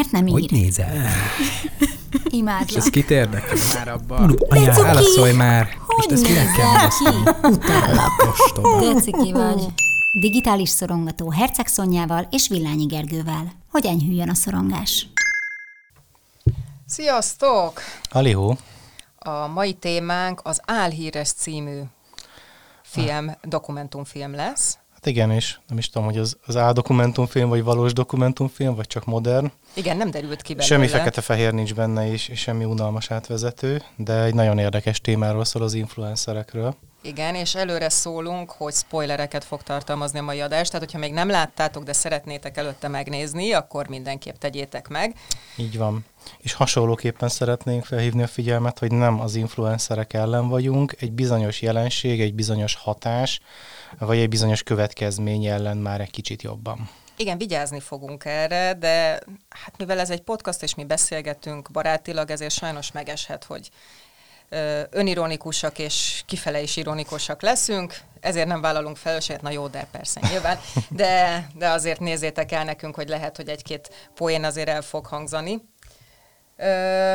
miért nem ír? Hogy nézel? És Imádlak. ez kit érdekel már abban? Cuki! válaszolj már! Hogy Most ezt kell válaszolni? Utállak. Ostoba. De ciki vagy. Digitális szorongató Herceg Szonyával és Villányi Gergővel. Hogy enyhüljön a szorongás. Sziasztok! Alihó, A mai témánk az Álhíres című film, dokumentumfilm lesz. Hát igen, és nem is tudom, hogy az, az A dokumentumfilm, vagy valós dokumentumfilm, vagy csak modern. Igen, nem derült ki belőle. Semmi fekete-fehér nincs benne, és, és semmi unalmas átvezető, de egy nagyon érdekes témáról szól az influencerekről. Igen, és előre szólunk, hogy spoilereket fog tartalmazni a mai adás, tehát hogyha még nem láttátok, de szeretnétek előtte megnézni, akkor mindenképp tegyétek meg. Így van. És hasonlóképpen szeretnénk felhívni a figyelmet, hogy nem az influencerek ellen vagyunk, egy bizonyos jelenség, egy bizonyos hatás, vagy egy bizonyos következmény ellen már egy kicsit jobban. Igen, vigyázni fogunk erre, de hát mivel ez egy podcast, és mi beszélgetünk barátilag, ezért sajnos megeshet, hogy önironikusak és kifele is ironikusak leszünk, ezért nem vállalunk felelősséget, na jó, de persze nyilván, de, de azért nézzétek el nekünk, hogy lehet, hogy egy-két poén azért el fog hangzani. Ö,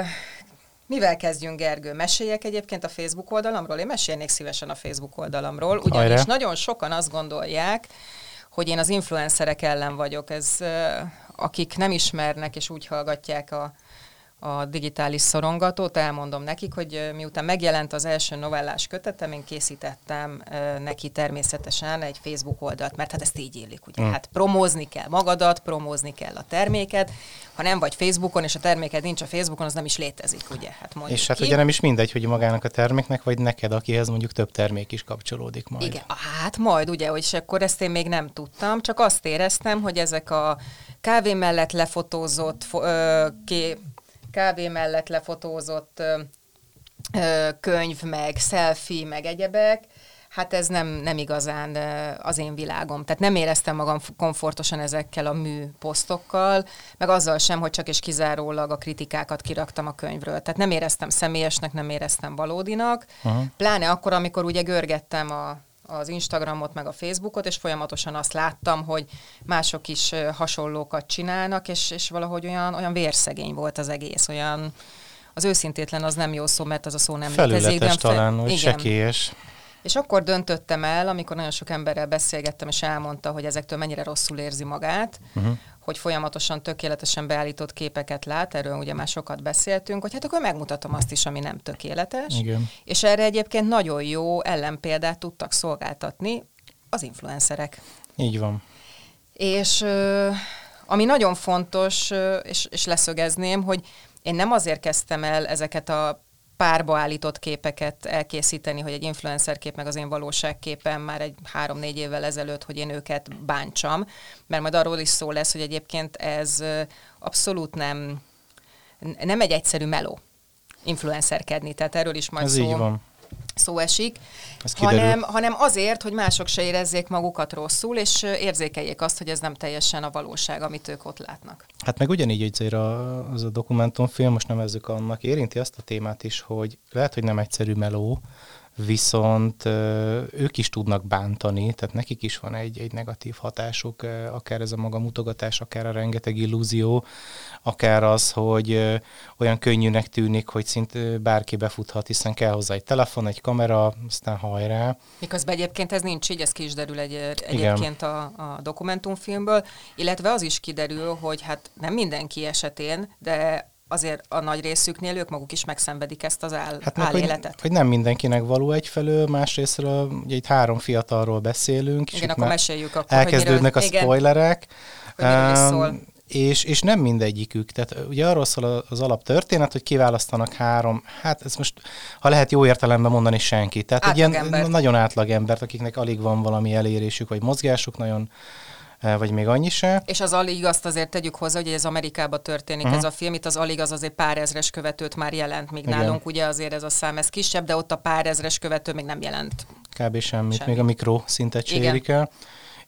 mivel kezdjünk, Gergő? Meséljek egyébként a Facebook oldalamról? Én mesélnék szívesen a Facebook oldalamról, ugyanis Hajrá. nagyon sokan azt gondolják, hogy én az influencerek ellen vagyok. Ez, akik nem ismernek és úgy hallgatják a, a digitális szorongatót, elmondom nekik, hogy miután megjelent az első novellás kötetem, én készítettem neki természetesen egy Facebook oldalt, mert hát ezt így illik, ugye? Mm. Hát promózni kell magadat, promózni kell a terméket, ha nem vagy Facebookon, és a terméked nincs a Facebookon, az nem is létezik, ugye? Hát mondjuk És hát ki. ugye nem is mindegy, hogy magának a terméknek, vagy neked, akihez mondjuk több termék is kapcsolódik majd. Igen, hát majd ugye, hogy és akkor ezt én még nem tudtam, csak azt éreztem, hogy ezek a kávé mellett lefotózott, fo- ö, ké, kávé mellett lefotózott könyv, meg selfie, meg egyebek, hát ez nem, nem igazán az én világom. Tehát nem éreztem magam komfortosan ezekkel a mű posztokkal, meg azzal sem, hogy csak és kizárólag a kritikákat kiraktam a könyvről. Tehát nem éreztem személyesnek, nem éreztem valódinak, Aha. pláne akkor, amikor ugye görgettem a, az Instagramot, meg a Facebookot, és folyamatosan azt láttam, hogy mások is hasonlókat csinálnak, és, és valahogy olyan, olyan vérszegény volt az egész, olyan az őszintétlen az nem jó szó, mert az a szó nem létezik. Felületes talán, vagy igen. sekélyes. És akkor döntöttem el, amikor nagyon sok emberrel beszélgettem, és elmondta, hogy ezektől mennyire rosszul érzi magát, uh-huh. Hogy folyamatosan tökéletesen beállított képeket lát, erről ugye már sokat beszéltünk, hogy hát akkor megmutatom azt is, ami nem tökéletes. Igen. És erre egyébként nagyon jó ellenpéldát tudtak szolgáltatni az influencerek. Így van. És ami nagyon fontos, és, és leszögezném, hogy én nem azért kezdtem el ezeket a párba állított képeket elkészíteni, hogy egy influencer kép meg az én valóságképem már egy három-négy évvel ezelőtt, hogy én őket bántsam, mert majd arról is szó lesz, hogy egyébként ez abszolút nem, nem egy egyszerű meló influencerkedni, tehát erről is majd Ez szó, így van. Szó esik, hanem, hanem azért, hogy mások se érezzék magukat rosszul, és érzékeljék azt, hogy ez nem teljesen a valóság, amit ők ott látnak. Hát meg ugyanígy azért a, az a dokumentumfilm, most nevezzük annak, érinti azt a témát is, hogy lehet, hogy nem egyszerű meló, viszont ők is tudnak bántani, tehát nekik is van egy, egy negatív hatásuk, akár ez a maga mutogatás, akár a rengeteg illúzió, akár az, hogy olyan könnyűnek tűnik, hogy szinte bárki befuthat, hiszen kell hozzá egy telefon, egy kamera, aztán hajrá. Miközben egyébként ez nincs így, ez ki is derül egy, egyébként a, a dokumentumfilmből, illetve az is kiderül, hogy hát nem mindenki esetén, de azért a nagy részüknél ők maguk is megszenvedik ezt az áll, Hát meg, hogy, álléletet. hogy nem mindenkinek való egyfelől, másrésztről ugye itt három fiatalról beszélünk. és Igen, itt akkor meséljük akkor, Elkezdődnek hogy a miről, igen, spoilerek. hogy is Ám, szól. és, és nem mindegyikük. Tehát ugye arról szól az alaptörténet, hogy kiválasztanak három, hát ez most, ha lehet jó értelemben mondani senki. Tehát egy ilyen Átlagember. nagyon átlag embert, akiknek alig van valami elérésük, vagy mozgásuk nagyon, vagy még annyi se. És az alig azt azért tegyük hozzá, hogy ez Amerikában történik uh-huh. ez a film, itt az alig az azért pár ezres követőt már jelent, míg Igen. nálunk ugye azért ez a szám ez kisebb, de ott a pár ezres követő még nem jelent. Kb. semmit, Semmit. még a mikroszintet se Igen. érik el.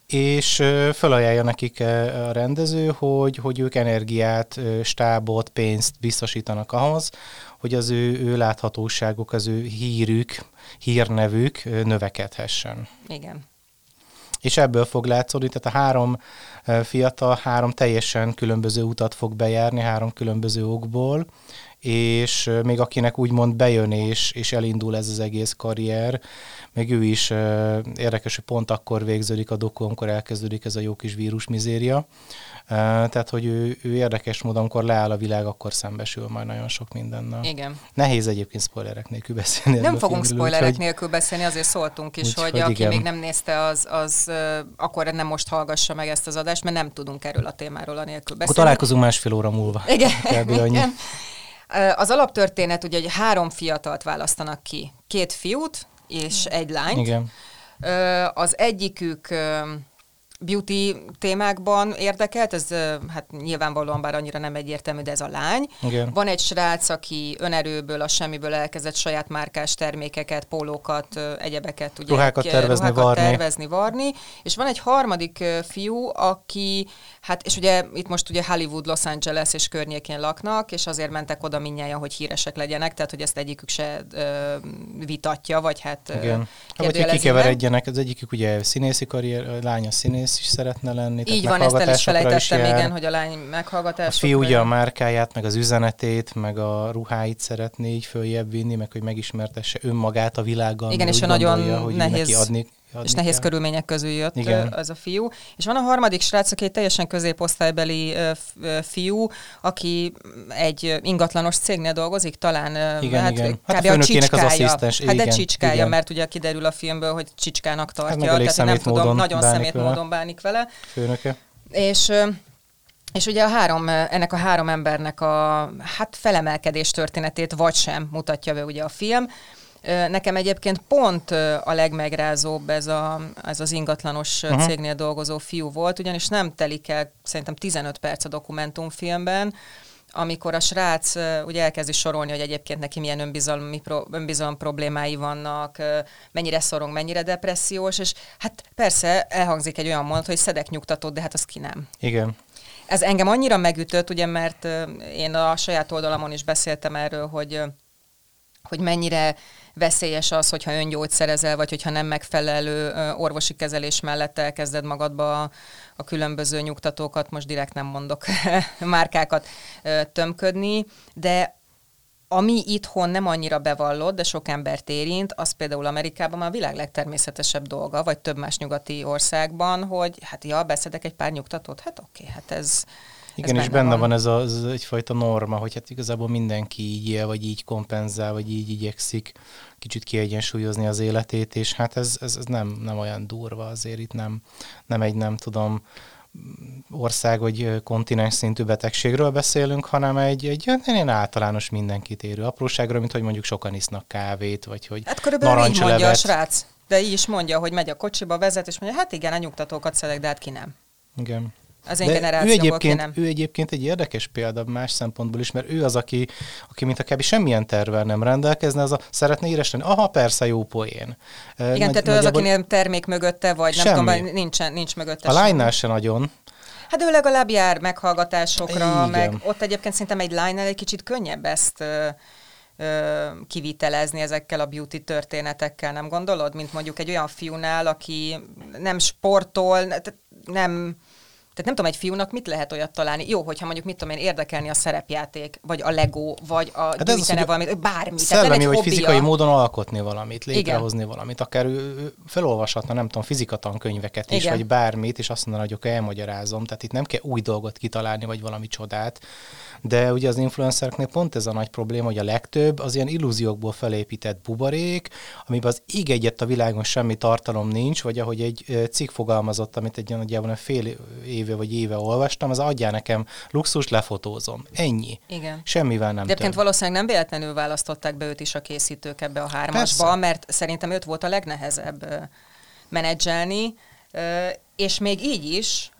És felajánlja nekik a rendező, hogy, hogy ők energiát, stábot, pénzt biztosítanak ahhoz, hogy az ő, ő láthatóságuk, az ő hírük, hírnevük növekedhessen. Igen. És ebből fog látszódni, tehát a három fiatal három teljesen különböző utat fog bejárni, három különböző okból, és még akinek úgymond bejön és, és elindul ez az egész karrier, még ő is érdekes, hogy pont akkor végződik a doku, amikor elkezdődik ez a jó kis vírusmizéria. Ö, Tehát, hogy ő, ő érdekes módon, amikor leáll a világ, akkor szembesül majd nagyon sok mindennel. Igen. Nehéz egyébként spoilerek nélkül beszélni. Nem fogunk filmről, spoilerek úgyhogy- nélkül beszélni, azért szóltunk is, Úgyhogy hogy aki igen. még nem nézte, az, az akkor nem most hallgassa meg ezt az adást, mert nem tudunk erről a témáról a nélkül Akkor beszélni. találkozunk másfél óra múlva. Igen, igen. Az alaptörténet ugye, hogy három fiatalt választanak ki. Két fiút és egy lányt. Igen. Az egyikük beauty témákban érdekelt, ez hát nyilvánvalóan bár annyira nem egyértelmű, de ez a lány. Igen. Van egy srác, aki önerőből, a semmiből elkezdett saját márkás termékeket, pólókat, egyebeket, ugye, Ruhákat egy, tervezni, ruhákat varni. tervezni, varni. És van egy harmadik fiú, aki, hát és ugye itt most ugye Hollywood, Los Angeles és környékén laknak, és azért mentek oda minnyáján, hogy híresek legyenek, tehát hogy ezt egyikük se ö, vitatja, vagy hát Igen. Hát, Vagy hogy kikeveredjenek, az egyikük ugye színészi karrier, lánya színész is szeretne lenni. Így van, ezt el is felejtettem, jár. igen, hogy a lány A meghallgatás. fiú ugye a márkáját, meg az üzenetét, meg a ruháit szeretné így följebb vinni, meg hogy megismertesse önmagát a világgal. Igen, és ő nagyon gondolja, hogy nehéz- neki adni és nehéz kell. körülmények közül jött Igen. Az a fiú. És van a harmadik srác, aki egy teljesen középosztálybeli fiú, aki egy ingatlanos cégnél dolgozik, talán Igen, hát, igen. Hát a a főnökének az csicskája. asszisztens, Hát de igen, csicskája, igen. mert ugye kiderül a filmből, hogy csicskának tartja, meg elég tehát nem tudom, nagyon szemét vele. módon bánik vele. Főnöke. És és ugye a három, ennek a három embernek a hát felemelkedés történetét vagy sem mutatja be ugye a film. Nekem egyébként pont a legmegrázóbb ez, a, ez az ingatlanos Aha. cégnél dolgozó fiú volt, ugyanis nem telik el szerintem 15 perc a dokumentumfilmben, amikor a srác ugye elkezdi sorolni, hogy egyébként neki milyen önbizalmi önbizalom problémái vannak, mennyire szorong, mennyire depressziós, és hát persze elhangzik egy olyan mondat, hogy szedek nyugtatót, de hát az ki nem. Igen. Ez engem annyira megütött, ugye, mert én a saját oldalamon is beszéltem erről, hogy hogy mennyire veszélyes az, hogyha öngyógyszerezel, vagy hogyha nem megfelelő orvosi kezelés mellett elkezded magadba a, a különböző nyugtatókat, most direkt nem mondok márkákat tömködni, de ami itthon nem annyira bevallott, de sok embert érint, az például Amerikában már a világ legtermészetesebb dolga, vagy több más nyugati országban, hogy hát ja, beszedek egy pár nyugtatót, hát oké, hát ez Igen, ez és benne van, van ez, a, ez egyfajta norma, hogy hát igazából mindenki így él, vagy így kompenzál, vagy így igyekszik kicsit kiegyensúlyozni az életét, és hát ez, ez, ez nem, nem olyan durva azért itt nem, nem egy, nem tudom, ország vagy kontinens szintű betegségről beszélünk, hanem egy, egy ilyen általános mindenkit érő apróságról, mint hogy mondjuk sokan isznak kávét, vagy hogy Hát körülbelül így mondja a srác. De így is mondja, hogy megy a kocsiba, vezet, és mondja, hát igen, a nyugtatókat szedek, de hát ki nem. Igen. Az én De ő egyébként, nem. ő egyébként egy érdekes példa más szempontból is, mert ő az, aki, aki mint a kb. semmilyen tervel nem rendelkezne, az a szeretne íres lenni. Aha, persze, jó poén. Igen, Nagy, tehát ő az, akinél termék mögötte, vagy nem Semmi. tudom, nincsen, nincs mögötte A lánynál se nagyon. Hát ő legalább jár meghallgatásokra, Igen. meg ott egyébként szerintem egy line egy kicsit könnyebb ezt kivitelezni ezekkel a beauty történetekkel, nem gondolod? Mint mondjuk egy olyan fiúnál, aki nem sportol, nem... Tehát nem tudom, egy fiúnak mit lehet olyat találni? Jó, hogyha mondjuk, mit tudom én, érdekelni a szerepjáték, vagy a Lego, vagy a hát ez az, valamit, bármi. Tehát Szellemi egy vagy fizikai módon alkotni valamit, Igen. létrehozni valamit. Akár ő, felolvashatna, nem tudom, fizikatankönyveket is, Igen. vagy bármit, és azt mondaná, hogy elmagyarázom. Tehát itt nem kell új dolgot kitalálni, vagy valami csodát. De ugye az influencereknél pont ez a nagy probléma, hogy a legtöbb az ilyen illúziókból felépített buborék, amiben az íg egyet a világon semmi tartalom nincs, vagy ahogy egy cikk fogalmazott, amit egy nagyjából egy fél éve vagy éve olvastam, az adjál nekem luxus, lefotózom. Ennyi. Igen. Semmivel nem egyébként valószínűleg nem véletlenül választották be őt is a készítők ebbe a hármasba, Persze. mert szerintem őt volt a legnehezebb menedzselni, és még így is,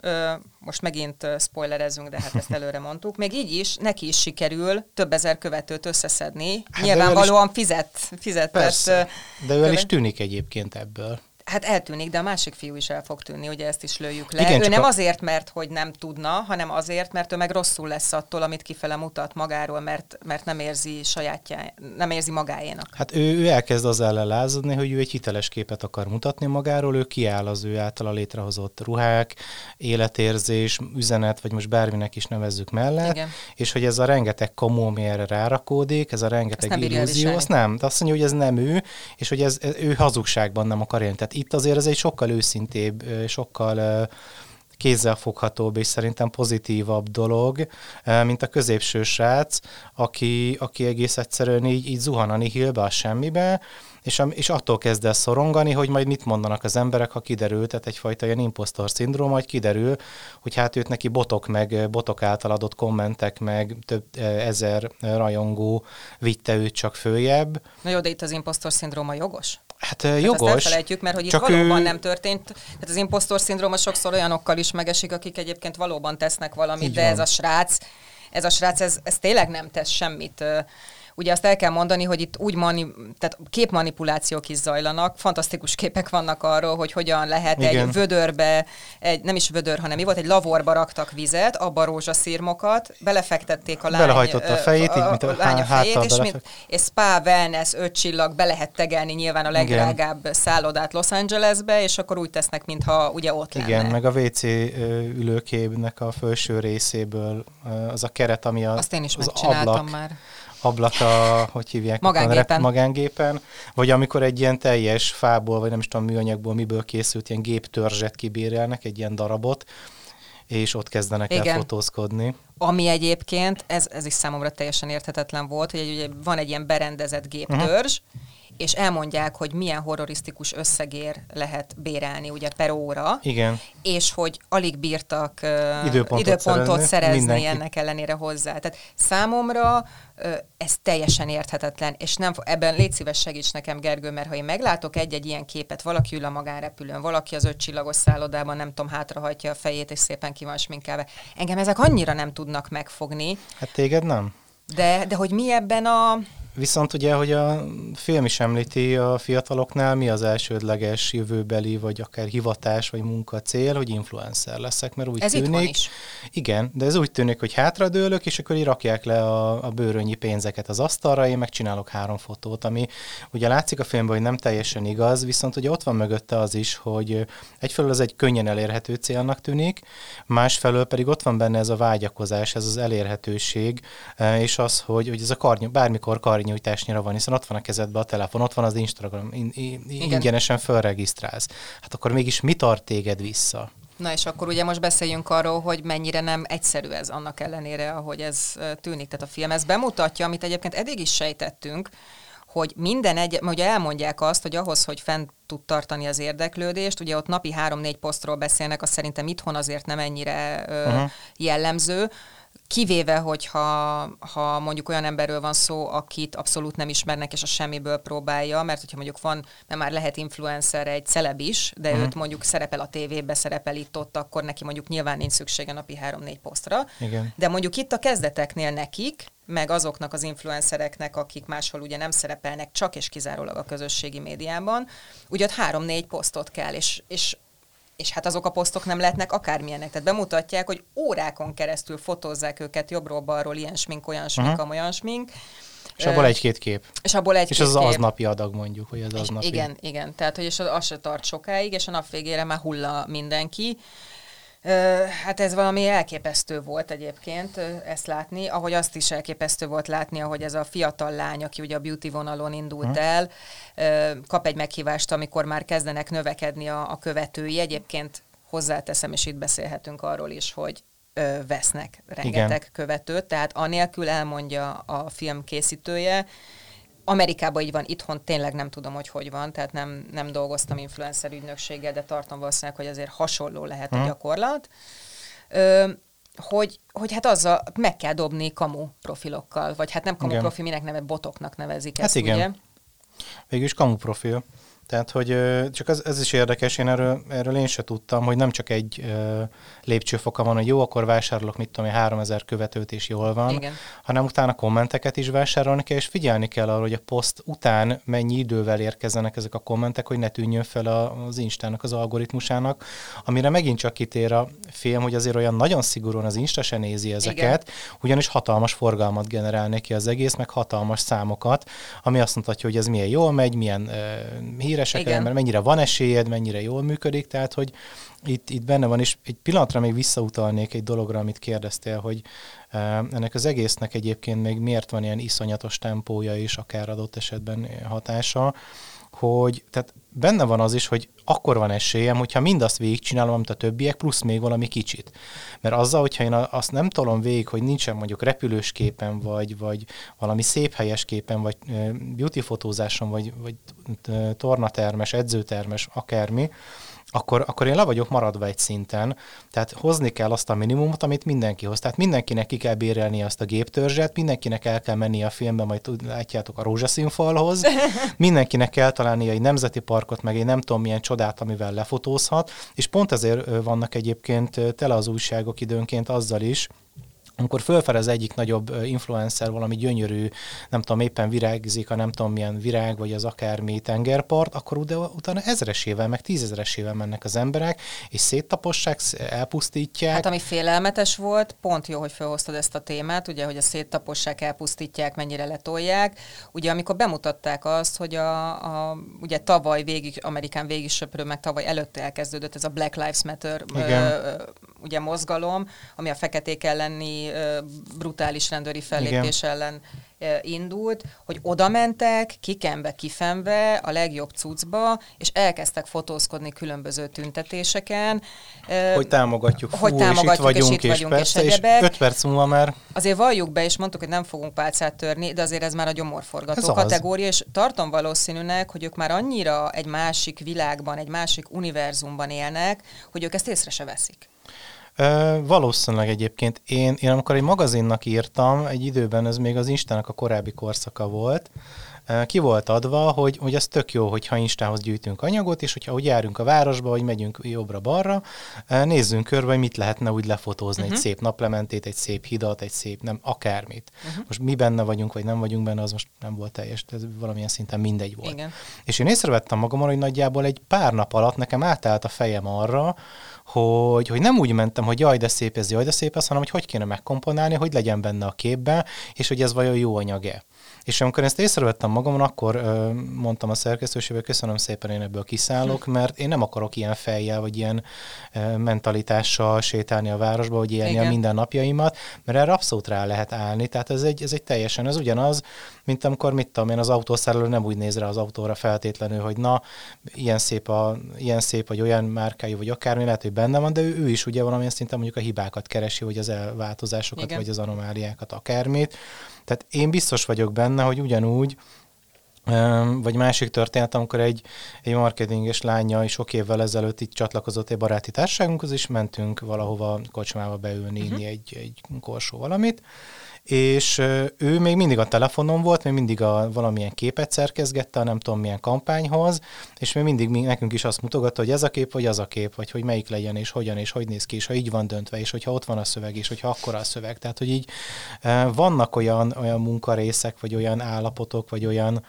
most megint spoilerezünk, de hát ezt előre mondtuk, még így is neki is sikerül több ezer követőt összeszedni. Hát Nyilvánvalóan fizet, fizetett. Persze. De ő el is követ- tűnik egyébként ebből. Hát eltűnik, de a másik fiú is el fog tűnni, ugye ezt is lőjük le. Igen, ő nem a- azért, mert hogy nem tudna, hanem azért, mert ő meg rosszul lesz attól, amit kifele mutat magáról, mert, mert nem érzi sajátjá, nem érzi magáénak. Hát ő, ő elkezd az ellen lázadni, hogy ő egy hiteles képet akar mutatni magáról, ő kiáll az ő általa létrehozott ruhák, életérzés, üzenet, vagy most bárminek is nevezzük mellett, Igen. és hogy ez a rengeteg kamu, ami erre rárakódik, ez a rengeteg illúzió, azt nem, azt mondja, hogy ez nem ő, és hogy ez, ez ő hazugságban nem akar élni. Tehát itt azért ez egy sokkal őszintébb, sokkal kézzelfoghatóbb és szerintem pozitívabb dolog, mint a középső srác, aki, aki egész egyszerűen így, így zuhan a nihilbe, a semmibe, és, és attól kezd el szorongani, hogy majd mit mondanak az emberek, ha kiderül, tehát egyfajta ilyen impostor szindróma, hogy kiderül, hogy hát őt neki botok meg, botok által adott kommentek meg több ezer rajongó vitte őt csak följebb. Na jó, de itt az impostor szindróma jogos? Hát eh, Hát jogos. Ezt elfelejtjük, mert hogy itt csak valóban ő- nem történt. Tehát az impostor szindróma sokszor olyanokkal is megesik, akik egyébként valóban tesznek valamit, Így de van. ez a srác, ez a srác, ez, ez tényleg nem tesz semmit. Ugye azt el kell mondani, hogy itt úgy mani, tehát képmanipulációk is zajlanak, fantasztikus képek vannak arról, hogy hogyan lehet Igen. egy vödörbe, egy, nem is vödör, hanem mi volt, egy lavorba raktak vizet, abba rózsaszírmokat, belefektették a lány, Belehajtotta a fejét, így, mint a lány a fejét, és, mint, és spa, wellness, öt csillag, be lehet tegelni nyilván a legdrágább szállodát Los Angelesbe, és akkor úgy tesznek, mintha ugye ott Igen, lenne. meg a WC ö, ülőképnek a felső részéből az a keret, ami a, Azt én is az ablak, már. Ablak a, hogy hívják? Magángépen. Magángépen. Vagy amikor egy ilyen teljes fából, vagy nem is tudom műanyagból, miből készült ilyen géptörzset kibérelnek, egy ilyen darabot, és ott kezdenek el Igen. fotózkodni. Ami egyébként, ez, ez is számomra teljesen érthetetlen volt, hogy egy, ugye van egy ilyen berendezett géptörzs, Mhm. És elmondják, hogy milyen horrorisztikus összegér lehet bérelni ugye per óra, Igen. és hogy alig bírtak uh, Időpontot időpontot szerezni. szerezni Mindenki. ennek ellenére hozzá. Tehát számomra uh, ez teljesen érthetetlen, és nem, ebben légy szíves segíts nekem, Gergő, mert ha én meglátok egy-egy ilyen képet, valaki ül a magánrepülőn, valaki az ötcsillagos szállodában, nem tudom, hátrahajtja a fejét, és szépen ki van sminkelve. Engem ezek annyira nem tudnak megfogni, Hát téged nem? de, de hogy mi ebben a... Viszont ugye, hogy a film is említi a fiataloknál, mi az elsődleges jövőbeli, vagy akár hivatás, vagy munka cél, hogy influencer leszek, mert úgy Ez tűnik. is. Igen, de ez úgy tűnik, hogy hátradőlök, és akkor így rakják le a, a bőrönnyi pénzeket az asztalra, én megcsinálok három fotót, ami ugye látszik a filmben, hogy nem teljesen igaz, viszont ugye ott van mögötte az is, hogy egyfelől ez egy könnyen elérhető célnak tűnik, másfelől pedig ott van benne ez a vágyakozás, ez az elérhetőség, eh, és az, hogy, hogy ez a karny, bármikor karnyújtásnyira van, hiszen ott van a kezedben a telefon, ott van az Instagram, in, in, ingyenesen fölregisztrálsz. Hát akkor mégis mi tart téged vissza? Na és akkor ugye most beszéljünk arról, hogy mennyire nem egyszerű ez annak ellenére, ahogy ez tűnik. Tehát a film ez bemutatja, amit egyébként eddig is sejtettünk, hogy minden egy, ugye elmondják azt, hogy ahhoz, hogy fent tud tartani az érdeklődést, ugye ott napi három-négy posztról beszélnek, az szerintem itthon azért nem ennyire ö, uh-huh. jellemző, Kivéve, hogyha ha mondjuk olyan emberről van szó, akit abszolút nem ismernek, és a semmiből próbálja, mert hogyha mondjuk van, mert már lehet influencer egy celeb is, de uh-huh. őt mondjuk szerepel a tévébe, szerepel itt-ott, akkor neki mondjuk nyilván nincs szüksége napi három-négy posztra. Igen. De mondjuk itt a kezdeteknél nekik, meg azoknak az influencereknek, akik máshol ugye nem szerepelnek, csak és kizárólag a közösségi médiában, ugye ott három-négy posztot kell, és, és és hát azok a posztok nem lehetnek akármilyenek. Tehát bemutatják, hogy órákon keresztül fotózzák őket jobbról-balról, ilyen smink, olyan smink, uh-huh. olyan smink. És abból egy-két kép. és abból egy És az az aznapi adag mondjuk, hogy az aznapi. Igen, igen. Tehát, hogy és az, az se tart sokáig, és a nap végére már hulla mindenki. Hát ez valami elképesztő volt egyébként ezt látni, ahogy azt is elképesztő volt látni, ahogy ez a fiatal lány, aki ugye a beauty vonalon indult el, kap egy meghívást, amikor már kezdenek növekedni a, a követői. Egyébként hozzáteszem, és itt beszélhetünk arról is, hogy vesznek rengeteg Igen. követőt, tehát anélkül elmondja a film készítője, Amerikában így van, itthon tényleg nem tudom, hogy hogy van, tehát nem, nem dolgoztam influencer ügynökséggel, de tartom valószínűleg, hogy azért hasonló lehet a gyakorlat. Ö, hogy, hogy hát azzal meg kell dobni kamu profilokkal, vagy hát nem kamu Igen. profi, minek neve botoknak nevezik Hát ezt, igen. ugye? Végülis kamu profil. Tehát, hogy csak ez, ez is érdekes, én erről, erről én se tudtam, hogy nem csak egy ö, lépcsőfoka van, hogy jó, akkor vásárolok, mit tudom én, 3000 követőt és jól van, Igen. hanem utána kommenteket is vásárolni kell, és figyelni kell arra, hogy a poszt után mennyi idővel érkezzenek ezek a kommentek, hogy ne tűnjön fel az Instának, az algoritmusának, amire megint csak kitér a film, hogy azért olyan nagyon szigorúan az Insta se nézi ezeket, ugyanis hatalmas forgalmat generál neki az egész, meg hatalmas számokat, ami azt mutatja, hogy ez milyen jól megy, milyen uh, híresek, Igen. ember, mennyire van esélyed, mennyire jól működik, tehát hogy itt, itt benne van, és egy pillanatra még visszautalnék egy dologra, amit kérdeztél, hogy uh, ennek az egésznek egyébként még miért van ilyen iszonyatos tempója is, akár adott esetben hatása, hogy tehát benne van az is, hogy akkor van esélyem, hogyha mindazt végigcsinálom, amit a többiek, plusz még valami kicsit. Mert azzal, hogyha én azt nem tolom végig, hogy nincsen mondjuk repülős képen, vagy, vagy valami szép helyes képen, vagy beauty fotózáson, vagy, vagy tornatermes, edzőtermes, akármi, akkor, akkor én le vagyok maradva egy szinten. Tehát hozni kell azt a minimumot, amit mindenki hoz. Tehát mindenkinek ki kell bérelni azt a géptörzset, mindenkinek el kell menni a filmbe, majd látjátok a rózsaszínfalhoz, mindenkinek kell találni egy nemzeti parkot, meg egy nem tudom milyen csodát, amivel lefotózhat, és pont ezért vannak egyébként tele az újságok időnként azzal is, amikor fölfelez egyik nagyobb influencer valami gyönyörű, nem tudom, éppen virágzik a nem tudom milyen virág, vagy az akármi tengerpart, akkor utána, ezresével, meg tízezeresével mennek az emberek, és széttapossák, sz- elpusztítják. Hát ami félelmetes volt, pont jó, hogy felhoztad ezt a témát, ugye, hogy a széttapossák, elpusztítják, mennyire letolják. Ugye, amikor bemutatták azt, hogy a, a ugye tavaly végig, Amerikán végig söprő, meg tavaly előtt elkezdődött ez a Black Lives Matter Igen. ö, ugye mozgalom, ami a feketék elleni brutális rendőri fellépés ellen ö, indult, hogy oda mentek, kikenve, kifenve, a legjobb cuccba, és elkezdtek fotózkodni különböző tüntetéseken. Hogy támogatjuk, hogy fú, támogatjuk, és itt vagyunk, és itt vagyunk, és persze, és egyebek. öt perc múlva már Azért valljuk be, és mondtuk, hogy nem fogunk pálcát törni, de azért ez már a gyomorforgató kategória, és tartom valószínűnek, hogy ők már annyira egy másik világban, egy másik univerzumban élnek, hogy ők ezt észre se veszik. Valószínűleg egyébként. Én, én amikor egy magazinnak írtam, egy időben ez még az Instának a korábbi korszaka volt, ki volt adva, hogy, hogy ez tök jó, hogyha Instához gyűjtünk anyagot, és hogyha úgy járunk a városba, hogy megyünk jobbra-balra, nézzünk körbe, hogy mit lehetne úgy lefotózni, uh-huh. egy szép naplementét, egy szép hidat, egy szép, nem, akármit. Uh-huh. Most mi benne vagyunk, vagy nem vagyunk benne, az most nem volt teljes, ez valamilyen szinten mindegy volt. Igen. És én észrevettem magamon, hogy nagyjából egy pár nap alatt nekem átállt a fejem arra, hogy, hogy nem úgy mentem, hogy jaj, de szép ez, jaj, de szép ez, hanem hogy hogy kéne megkomponálni, hogy legyen benne a képbe, és hogy ez vajon jó anyag-e. És amikor ezt észrevettem magamon, akkor ö, mondtam a szerkesztőségbe, köszönöm szépen, én ebből kiszállok, mert én nem akarok ilyen fejjel, vagy ilyen ö, mentalitással sétálni a városba, hogy élni Igen. a mindennapjaimat, mert erre abszolút rá lehet állni. Tehát ez egy, ez egy teljesen, ez ugyanaz, mint amikor, mit tudom én, az autószerelő nem úgy néz rá az autóra feltétlenül, hogy na, ilyen szép, a, ilyen szép vagy olyan márkájú, vagy akármi, lehet, hogy benne van, de ő, ő is ugye valamilyen szinten mondjuk a hibákat keresi, vagy az elváltozásokat, Igen. vagy az anomáliákat, akármit. Tehát én biztos vagyok benne, hogy ugyanúgy, vagy másik történet, amikor egy, egy marketinges lánya is sok évvel ezelőtt itt csatlakozott egy baráti társaságunkhoz, és mentünk valahova kocsmába beülni, uh-huh. egy, egy korsó valamit, és ő még mindig a telefonon volt, még mindig a valamilyen képet szerkezgette, a nem tudom milyen kampányhoz, és még mindig mi, nekünk is azt mutogatta, hogy ez a kép, vagy az a kép, vagy hogy melyik legyen, és hogyan, és hogy néz ki, és ha így van döntve, és hogyha ott van a szöveg, és hogyha akkora a szöveg. Tehát, hogy így vannak olyan, olyan munkarészek, vagy olyan állapotok, vagy olyan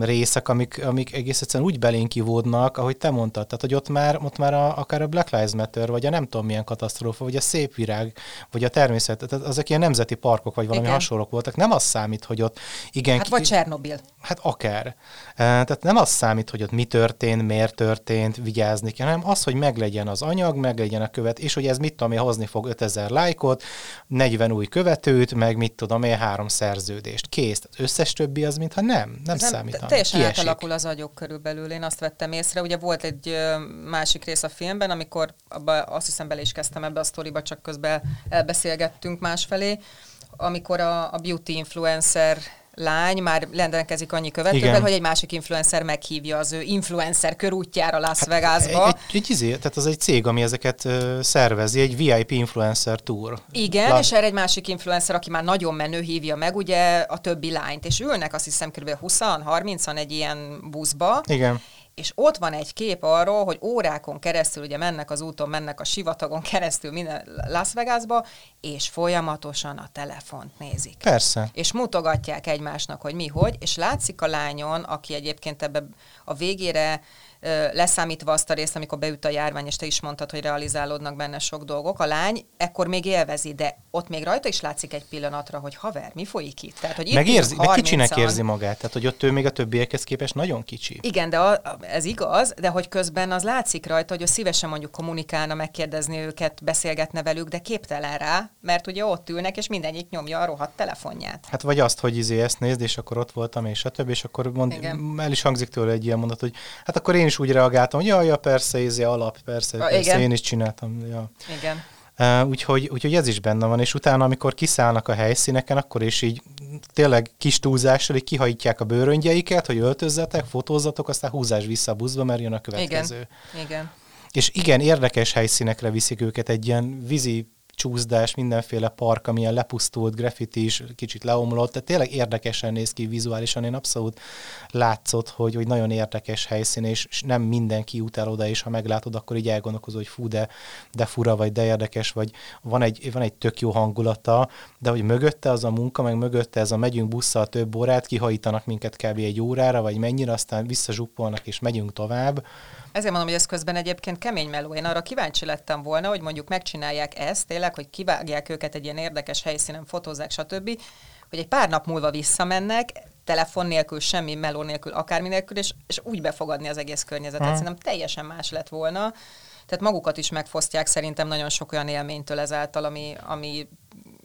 részek, amik, amik egész egyszerűen úgy belénk ivódnak, ahogy te mondtad, tehát hogy ott már, ott már a, akár a Black Lives Matter, vagy a nem tudom milyen katasztrófa, vagy a szép virág, vagy a természet, tehát azok ilyen nemzeti parkok, vagy valami Igen. hasonlók voltak. Nem az számít, hogy ott igen, Hát ki- vagy Csernobil. Hát akár. Tehát nem az számít, hogy ott mi történt, miért történt, vigyázni kell, hanem az, hogy meglegyen az anyag, meglegyen a követ, és hogy ez mit tudom én, hozni fog 5000 lájkot, 40 új követőt, meg mit tudom én, három szerződést. Kész. Az összes többi az, mintha nem, nem Ez számít. Te- Teljesen Kiesik. átalakul az agyok körülbelül, én azt vettem észre. Ugye volt egy másik rész a filmben, amikor abba, azt hiszem bele is kezdtem ebbe a sztoriba, csak közben elbeszélgettünk másfelé, amikor a, a beauty influencer lány már rendelkezik annyi követővel, Igen. hogy egy másik influencer meghívja az ő influencer körútjára Las Vegasba. Egy, egy, egy, izé, tehát az egy cég, ami ezeket ö, szervezi, egy VIP influencer tour. Igen, La- és erre egy másik influencer, aki már nagyon menő, hívja meg ugye a többi lányt, és ülnek azt hiszem kb. 20-30-an egy ilyen buszba, Igen. És ott van egy kép arról, hogy órákon keresztül ugye mennek az úton, mennek a sivatagon keresztül minden Las Vegasba, és folyamatosan a telefont nézik. Persze. És mutogatják egymásnak, hogy mi, hogy, és látszik a lányon, aki egyébként ebbe a végére leszámítva azt a részt, amikor beüt a járvány, és te is mondtad, hogy realizálódnak benne sok dolgok, a lány ekkor még élvezi, de ott még rajta is látszik egy pillanatra, hogy haver, mi folyik itt? Tehát, hogy itt Meg, érzi, ülünk meg kicsinek 30-an. érzi magát, tehát hogy ott ő még a többiekhez képest nagyon kicsi. Igen, de a, ez igaz, de hogy közben az látszik rajta, hogy ő szívesen mondjuk kommunikálna, megkérdezni őket, beszélgetne velük, de képtelen rá, mert ugye ott ülnek, és mindenik nyomja a rohadt telefonját. Hát vagy azt, hogy izé ezt nézd, és akkor ott voltam, és a többi, és akkor mond, Igen. el is hangzik tőle egy ilyen mondat, hogy hát akkor én is úgy reagáltam, hogy jaj, ja, persze, izé alap, persze, Ah, persze, igen. én is csináltam. Ja. Igen. Uh, úgyhogy, úgyhogy ez is benne van, és utána, amikor kiszállnak a helyszíneken, akkor is így tényleg kis túlzással így kihajítják a bőröngyeiket, hogy öltözzetek, fotózzatok, aztán húzás vissza a buszba, mert jön a következő. Igen. Igen. És igen, érdekes helyszínekre viszik őket, egy ilyen vízi csúszdás, mindenféle park, amilyen lepusztult, graffiti is kicsit leomlott, tehát tényleg érdekesen néz ki vizuálisan, én abszolút látszott, hogy, hogy nagyon érdekes helyszín, és nem mindenki jut el oda, és ha meglátod, akkor így elgondolkozol, hogy fú, de, de fura, vagy de érdekes, vagy van egy, van egy tök jó hangulata, de hogy mögötte az a munka, meg mögötte ez a megyünk busszal több órát, kihajítanak minket kb. egy órára, vagy mennyire, aztán visszazsuppolnak, és megyünk tovább. Ezért mondom, hogy ez közben egyébként kemény meló. Én arra kíváncsi lettem volna, hogy mondjuk megcsinálják ezt, tényleg, hogy kivágják őket egy ilyen érdekes helyszínen, fotózzák, stb., hogy egy pár nap múlva visszamennek, telefon nélkül, semmi meló nélkül, akármi nélkül, és, és úgy befogadni az egész környezetet. Mhm. Szerintem teljesen más lett volna. Tehát magukat is megfosztják szerintem nagyon sok olyan élménytől ezáltal, ami, ami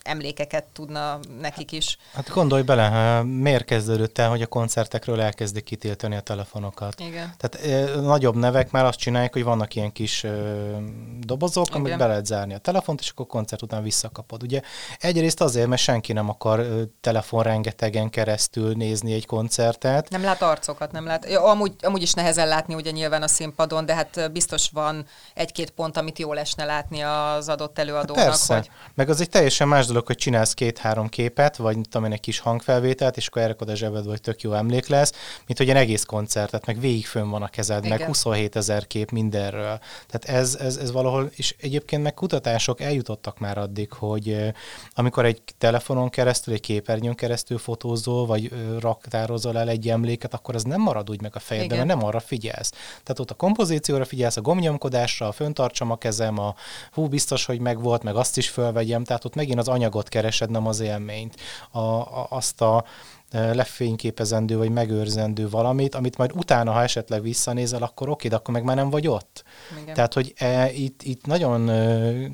emlékeket tudna nekik is. Hát gondolj bele, miért kezdődött el, hogy a koncertekről elkezdik kitiltani a telefonokat? Igen. Tehát ö, nagyobb nevek már azt csinálják, hogy vannak ilyen kis ö, dobozok, Igen. amit be lehet zárni a telefont, és akkor koncert után visszakapod. Ugye egyrészt azért, mert senki nem akar ö, telefon rengetegen keresztül nézni egy koncertet, Nem lát arcokat, nem lát. Ja, amúgy, amúgy is nehezen látni ugye nyilván a színpadon, de hát biztos van egy-két pont, amit jól esne látni az adott előadónak. Persze. Hogy... Meg az egy teljesen más dolog, hogy csinálsz két-három képet, vagy mit tudom én, egy kis hangfelvételt, és akkor elrakod a zsebedbe, hogy tök jó emlék lesz, mint hogy egy egész koncertet, meg végig fönn van a kezed, meg Igen. 27 ezer kép mindenről. Tehát ez, ez, ez valahol, és egyébként meg kutatások eljutottak már addig, hogy amikor egy telefonon keresztül, egy képernyőn keresztül fotózol, vagy raktározol el egy emléket, akkor az nem marad úgy meg a fejedben, mert nem arra figyelsz. Tehát ott a kompozícióra figyelsz, a gomnyomkodásra, a föntartsam a kezem, a hú, biztos, hogy megvolt, meg azt is fölvegyem, tehát ott megint az anyagot keresed, nem az élményt. A, a, azt a e, lefényképezendő vagy megőrzendő valamit, amit majd utána, ha esetleg visszanézel, akkor oké, de akkor meg már nem vagy ott. Igen. Tehát, hogy e, itt, itt nagyon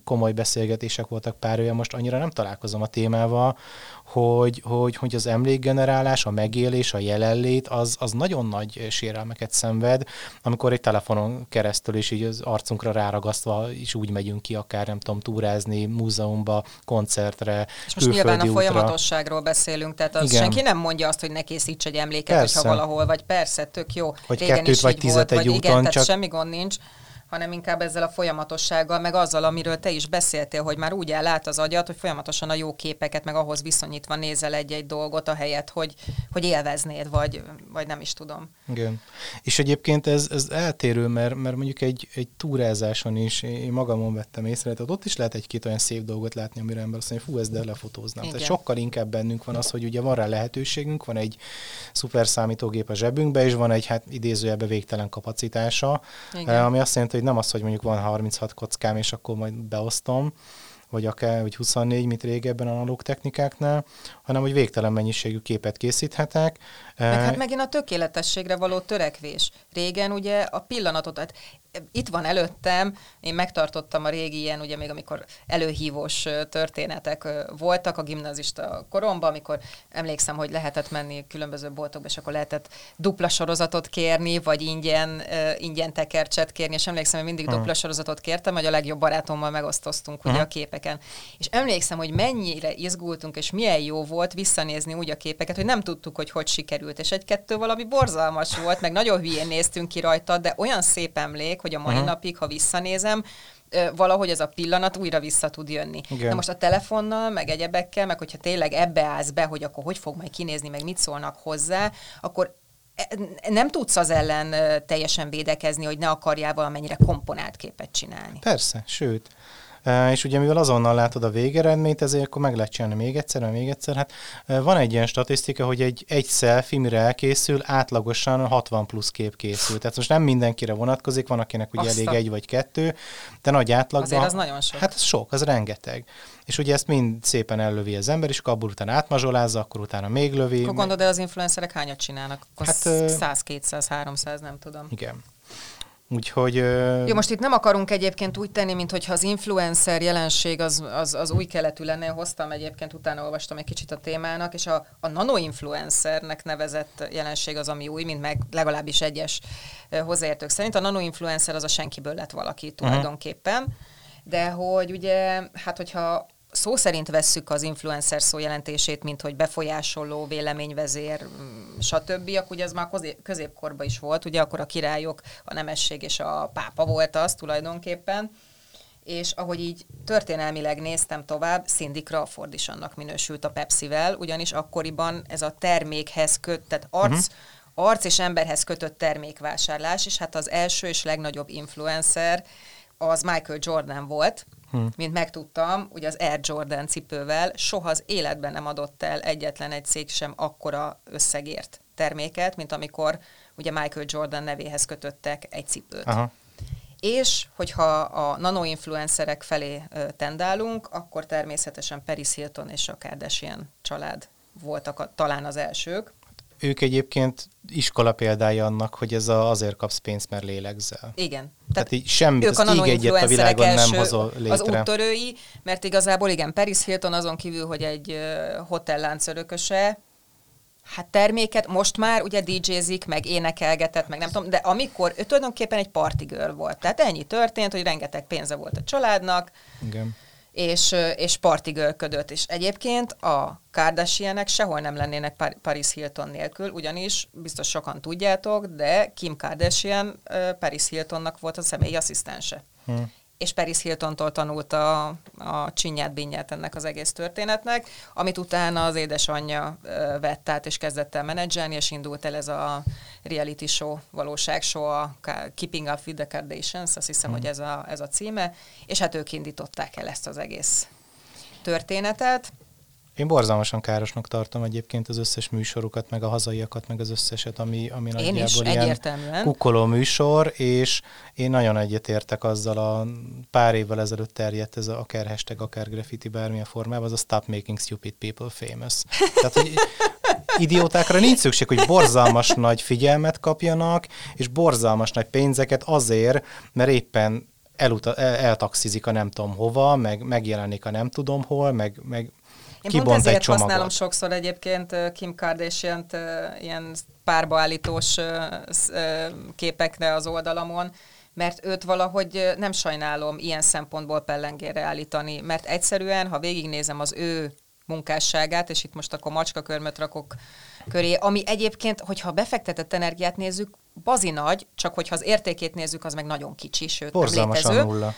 komoly beszélgetések voltak pár olyan, most annyira nem találkozom a témával, hogy, hogy, hogy az emlékgenerálás, a megélés, a jelenlét, az, az nagyon nagy sérelmeket szenved, amikor egy telefonon keresztül is így az arcunkra ráragasztva is úgy megyünk ki, akár nem tudom, túrázni, múzeumba, koncertre, És most nyilván a külföldi útra. folyamatosságról beszélünk, tehát az Igen. senki nem mondja azt, hogy ne készíts egy emléket, Persze. hogyha valahol vagy. Persze, tök jó. Vagy Régen kettőt is vagy így tizet volt, egy vagy úton, igen, csak- semmi gond nincs hanem inkább ezzel a folyamatossággal, meg azzal, amiről te is beszéltél, hogy már úgy ellát az agyat, hogy folyamatosan a jó képeket, meg ahhoz viszonyítva nézel egy-egy dolgot, a helyet, hogy, hogy élveznéd, vagy, vagy nem is tudom. Igen. És egyébként ez, ez eltérő, mert, mert mondjuk egy, egy túrázáson is én magamon vettem észre, tehát ott is lehet egy-két olyan szép dolgot látni, amire ember azt mondja, fú, ezt de lefotóznám. Tehát Igen. sokkal inkább bennünk van az, hogy ugye van rá lehetőségünk, van egy szuper számítógép a zsebünkbe, és van egy hát idézőjelbe végtelen kapacitása, Igen. eh, ami azt jelenti, hogy nem az, hogy mondjuk van 36 kockám, és akkor majd beosztom, vagy akár vagy 24, mint régebben analóg technikáknál, hanem hogy végtelen mennyiségű képet készíthetek. Meg Eh, hát megint a tökéletességre való törekvés. Régen ugye a pillanatot, hát itt van előttem, én megtartottam a régi ilyen, ugye még amikor előhívós történetek voltak a gimnazista koromban, amikor emlékszem, hogy lehetett menni különböző boltokba, és akkor lehetett dupla sorozatot kérni, vagy ingyen, ingyen tekercset kérni, és emlékszem, hogy mindig Mhm. dupla sorozatot kértem, hogy a legjobb barátommal megosztoztunk ugye Mhm. a képeken. És emlékszem, hogy mennyire izgultunk, és milyen jó volt visszanézni úgy a képeket, hogy nem tudtuk, hogy hogy sikerült, és egy-kettő valami borzalmas volt, meg nagyon hülyén néztünk ki rajta, de olyan szép emlék, hogy a mai uh-huh. napig, ha visszanézem, valahogy ez a pillanat újra vissza tud jönni. Igen. Na most a telefonnal, meg egyebekkel, meg hogyha tényleg ebbe állsz be, hogy akkor hogy fog majd kinézni, meg mit szólnak hozzá, akkor e, nem tudsz az ellen teljesen védekezni, hogy ne akarjál valamennyire komponált képet csinálni. Persze, sőt, és ugye mivel azonnal látod a végeredményt, ezért akkor meg lehet csinálni még egyszer, még egyszer. Hát van egy ilyen statisztika, hogy egy, egy selfie, mire elkészül, átlagosan 60 plusz kép készül. Tehát most nem mindenkire vonatkozik, van akinek ugye Azt elég egy vagy kettő, de nagy átlagban... Azért az nagyon sok. Hát az sok, az rengeteg. És ugye ezt mind szépen ellövi az ember, és akkor abból utána átmazsolázza, akkor utána még lövi. Akkor gondolod, de az influencerek hányat csinálnak? Akkor hát, 100, 200, 300, nem tudom. Igen. Úgyhogy... Jó, most itt nem akarunk egyébként úgy tenni, mint hogyha az influencer jelenség az, az, az új keletű lenne. Hoztam egyébként, utána olvastam egy kicsit a témának, és a, a nanoinfluencernek nevezett jelenség az, ami új, mint meg legalábbis egyes hozzáértők szerint. A nanoinfluencer az a senkiből lett valaki mhm. tulajdonképpen. Uh-huh. De hogy ugye, hát hogyha szó szerint vesszük az influencer szó jelentését, mint hogy befolyásoló, véleményvezér, stb., akkor ugye ez már középkorban is volt, ugye akkor a királyok, a nemesség és a pápa volt az tulajdonképpen, és ahogy így történelmileg néztem tovább, Cindy Crawford is annak minősült a Pepsi-vel, ugyanis akkoriban ez a termékhez köt, tehát arc, uh-huh. arc és emberhez kötött termékvásárlás, és hát az első és legnagyobb influencer az Michael Jordan volt, hmm. mint megtudtam, ugye az Air Jordan cipővel soha az életben nem adott el egyetlen egy cég sem akkora összegért terméket, mint amikor ugye Michael Jordan nevéhez kötöttek egy cipőt. Aha. És hogyha a nanoinfluencerek felé tendálunk, akkor természetesen Paris Hilton és a Kardashian család voltak a, talán az elsők ők egyébként iskola példája annak, hogy ez a, azért kapsz pénzt, mert lélegzel. Igen. Tehát, Tehát így semmit, ők az ég egyet a világon nem hozol létre. Az úttörői, mert igazából igen, Paris Hilton azon kívül, hogy egy hotellánc örököse, hát terméket most már ugye DJ-zik, meg énekelgetett, meg nem tudom, de amikor ő tulajdonképpen egy partigőr volt. Tehát ennyi történt, hogy rengeteg pénze volt a családnak. Igen és, és partigölködött. És egyébként a Kardashianek sehol nem lennének Paris Hilton nélkül, ugyanis biztos sokan tudjátok, de Kim Kardashian Paris Hiltonnak volt a személyi asszisztense. Hmm és Paris Hiltontól tanult a, a csinyát, binyát ennek az egész történetnek, amit utána az édesanyja vett át, és kezdett el menedzselni, és indult el ez a reality show, valóság show, a Keeping Up with the Kardashians, azt hiszem, mm. hogy ez a, ez a címe, és hát ők indították el ezt az egész történetet. Én borzalmasan károsnak tartom egyébként az összes műsorokat, meg a hazaiakat, meg az összeset, ami, ami én nagyjából is, ilyen kukkoló műsor, és én nagyon egyetértek azzal a pár évvel ezelőtt terjedt ez a, akár hashtag, akár graffiti bármilyen formában, az a Stop Making Stupid People Famous. Tehát, hogy idiótákra nincs szükség, hogy borzalmas nagy figyelmet kapjanak, és borzalmas nagy pénzeket azért, mert éppen eluta, el, eltaxizik a nem tudom hova, meg megjelenik a nem tudom hol, meg, meg én Kibont pont ezért használom sokszor egyébként Kim kardashian ilyen párbaállítós képekre az oldalamon, mert őt valahogy nem sajnálom ilyen szempontból pellengére állítani, mert egyszerűen, ha végignézem az ő munkásságát, és itt most akkor macskakörmöt rakok köré, ami egyébként, hogyha befektetett energiát nézzük, bazi nagy, csak hogyha az értékét nézzük, az meg nagyon kicsi, sőt nem létező. Nulla.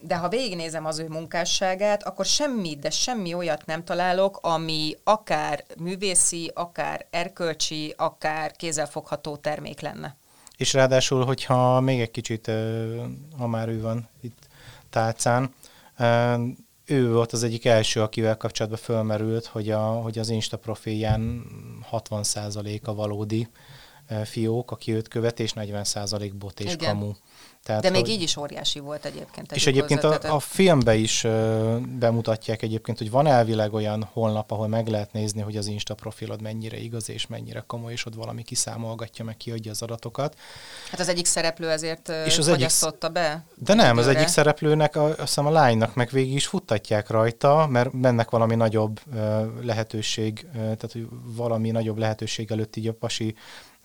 De ha végignézem az ő munkásságát, akkor semmi, de semmi olyat nem találok, ami akár művészi, akár erkölcsi, akár kézzelfogható termék lenne. És ráadásul, hogyha még egy kicsit, ha már ő van itt tálcán, ő volt az egyik első, akivel kapcsolatban fölmerült, hogy, a, hogy az Insta profilján 60% a valódi fiók, aki őt követ, és 40% bot és Igen. kamu. Tehát, De még hogy... így is óriási volt egyébként. És egyébként a, a filmbe is uh, bemutatják egyébként, hogy van elvileg olyan honlap, ahol meg lehet nézni, hogy az Insta profilod mennyire igaz és mennyire komoly, és ott valami kiszámolgatja, meg kiadja az adatokat. Hát az egyik szereplő ezért és az egyik... be? De nem, az egyik szereplőnek, a, azt hiszem a lánynak meg végig is futtatják rajta, mert bennek valami nagyobb uh, lehetőség, uh, tehát hogy valami nagyobb lehetőség előtt így a pasi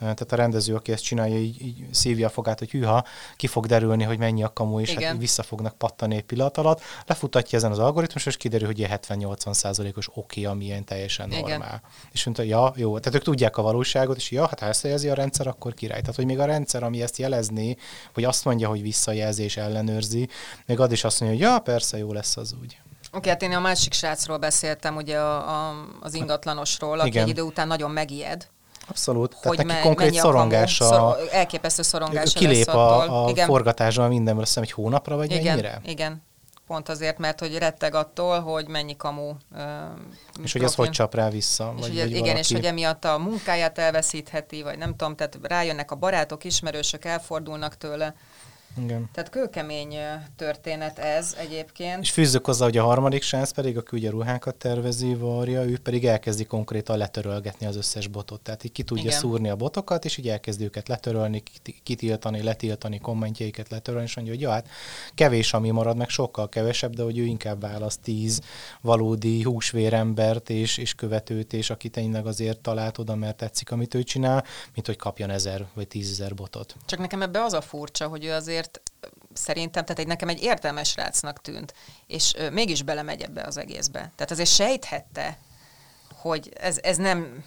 tehát a rendező, aki ezt csinálja, így, így szívja a fogát, hogy hűha, ki fog derülni, hogy mennyi a kamu, és hát Igen. így vissza fognak pattani egy pillanat alatt. Lefutatja ezen az algoritmus, és kiderül, hogy ilyen 70-80 százalékos oké, ami ilyen teljesen Igen. normál. És mondta, ja, jó, tehát ők tudják a valóságot, és ja, hát ha ezt jelzi a rendszer, akkor király. Tehát, hogy még a rendszer, ami ezt jelezni, vagy azt mondja, hogy visszajelzés ellenőrzi, még az is azt mondja, hogy ja, persze, jó lesz az úgy. Oké, hát én a másik srácról beszéltem, ugye a, a, az ingatlanosról, aki Igen. egy idő után nagyon megijed. Abszolút. Tehát hogy neki me- konkrét szorongása, Szor- elképesztő szorongása kilép lesz a, a Igen. forgatásban mindenből, azt hiszem, egy hónapra, vagy igen, mennyire? igen. Pont azért, mert hogy retteg attól, hogy mennyi kamu. Uh, És hogy ez hogy csap rá vissza? És vagy, ugye, vagy igen, valaki... és hogy emiatt a munkáját elveszítheti, vagy nem tudom, tehát rájönnek a barátok, ismerősök, elfordulnak tőle. Igen. Tehát kőkemény történet ez egyébként. És fűzzük hozzá, hogy a harmadik srác pedig, aki ugye ruhákat tervezi, varja, ő pedig elkezdi konkrétan letörölgetni az összes botot. Tehát így ki tudja Igen. Szúrni a botokat, és így elkezdi őket letörölni, kit- kitiltani, letiltani, kommentjeiket letörölni, és mondja, hogy ja, hát kevés, ami marad, meg sokkal kevesebb, de hogy ő inkább választ tíz valódi húsvérembert és, és követőt, és aki tényleg azért talált oda, mert tetszik, amit ő csinál, mint hogy kapjon ezer vagy tízezer botot. Csak nekem ebbe az a furcsa, hogy ő azért ö, szerintem, tehát egy, nekem egy értelmes rácnak tűnt, és ö, mégis belemegy ebbe az egészbe. Tehát azért sejthette, hogy ez, ez nem,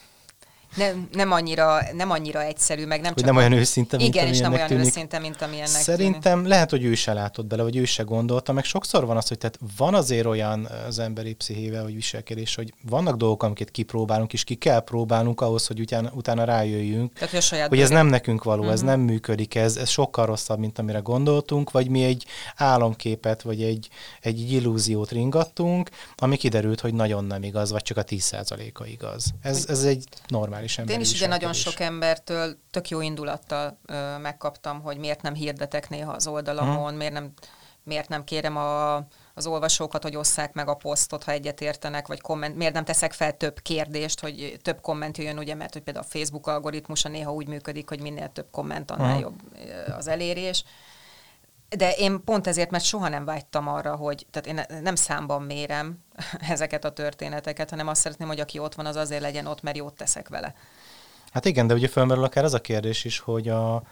nem, nem, annyira, nem annyira egyszerű, meg nem Hogy csak nem olyan őszinte, mint Igen, és nem olyan tűnik. őszinte, mint amilyennek tűnik. Szerintem lehet, hogy ő se látott bele, vagy ő se gondolta, meg sokszor van az, hogy tehát van azért olyan az emberi pszichével, vagy viselkedés, hogy vannak dolgok, amiket kipróbálunk, és ki kell próbálnunk ahhoz, hogy utána, utána rájöjjünk, Tehát, hogy hogy ez nem nekünk való, ez Mhm. nem működik, ez, ez sokkal rosszabb, mint amire gondoltunk, vagy mi egy álomképet, vagy egy, egy illúziót ringattunk, ami kiderült, hogy nagyon nem igaz, vagy csak a 10%-a igaz. Ez, ez egy normális emberi Én is ugye nagyon sok embertől tök jó indulattal ö, megkaptam, hogy miért nem hirdetek néha az oldalamon, miért nem, miért nem kérem a, az olvasókat, hogy osszák meg a posztot, ha egyet értenek, vagy komment, miért nem teszek fel több kérdést, hogy több komment jöjjön, ugye, mert hogy például a Facebook algoritmusa néha úgy működik, hogy minél több komment, annál Aha. jobb az elérés. De én pont ezért, mert soha nem vágytam arra, hogy, tehát én ne- nem számban mérem ezeket a történeteket, hanem azt szeretném, hogy aki ott van, az azért legyen ott, mert jót teszek vele. Hát igen, de ugye fölmerül akár az a kérdés is, hogy a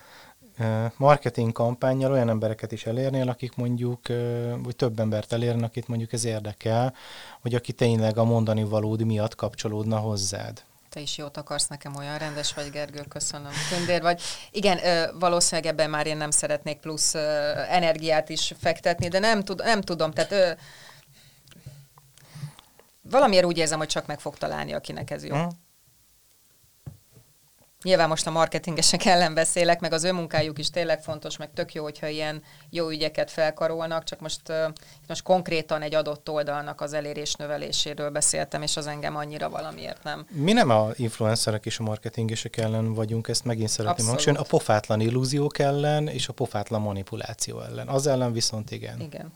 marketing kampányjal olyan embereket is elérnél, akik mondjuk, vagy több embert elérni, akit mondjuk ez érdekel, hogy aki tényleg a mondani valódi miatt kapcsolódna hozzád. Te is jót akarsz nekem, olyan rendes vagy, Gergő, köszönöm. Tündér vagy. Igen, valószínűleg ebben már én nem szeretnék plusz energiát is fektetni, de nem, tud, nem tudom, tehát valamiért úgy érzem, hogy csak meg fog találni, akinek ez jó. Hm? Nyilván most a marketingesek ellen beszélek, meg az ő munkájuk is tényleg fontos, meg tök jó, hogyha ilyen jó ügyeket felkarolnak, csak most, ö, most konkrétan egy adott oldalnak az elérés növeléséről beszéltem, és az engem annyira valamiért nem. Mi nem a influencerek és a marketingesek ellen vagyunk, ezt megint szeretném hangsúlyozni, a pofátlan illúziók ellen és a pofátlan manipuláció ellen. Az ellen viszont igen. Igen.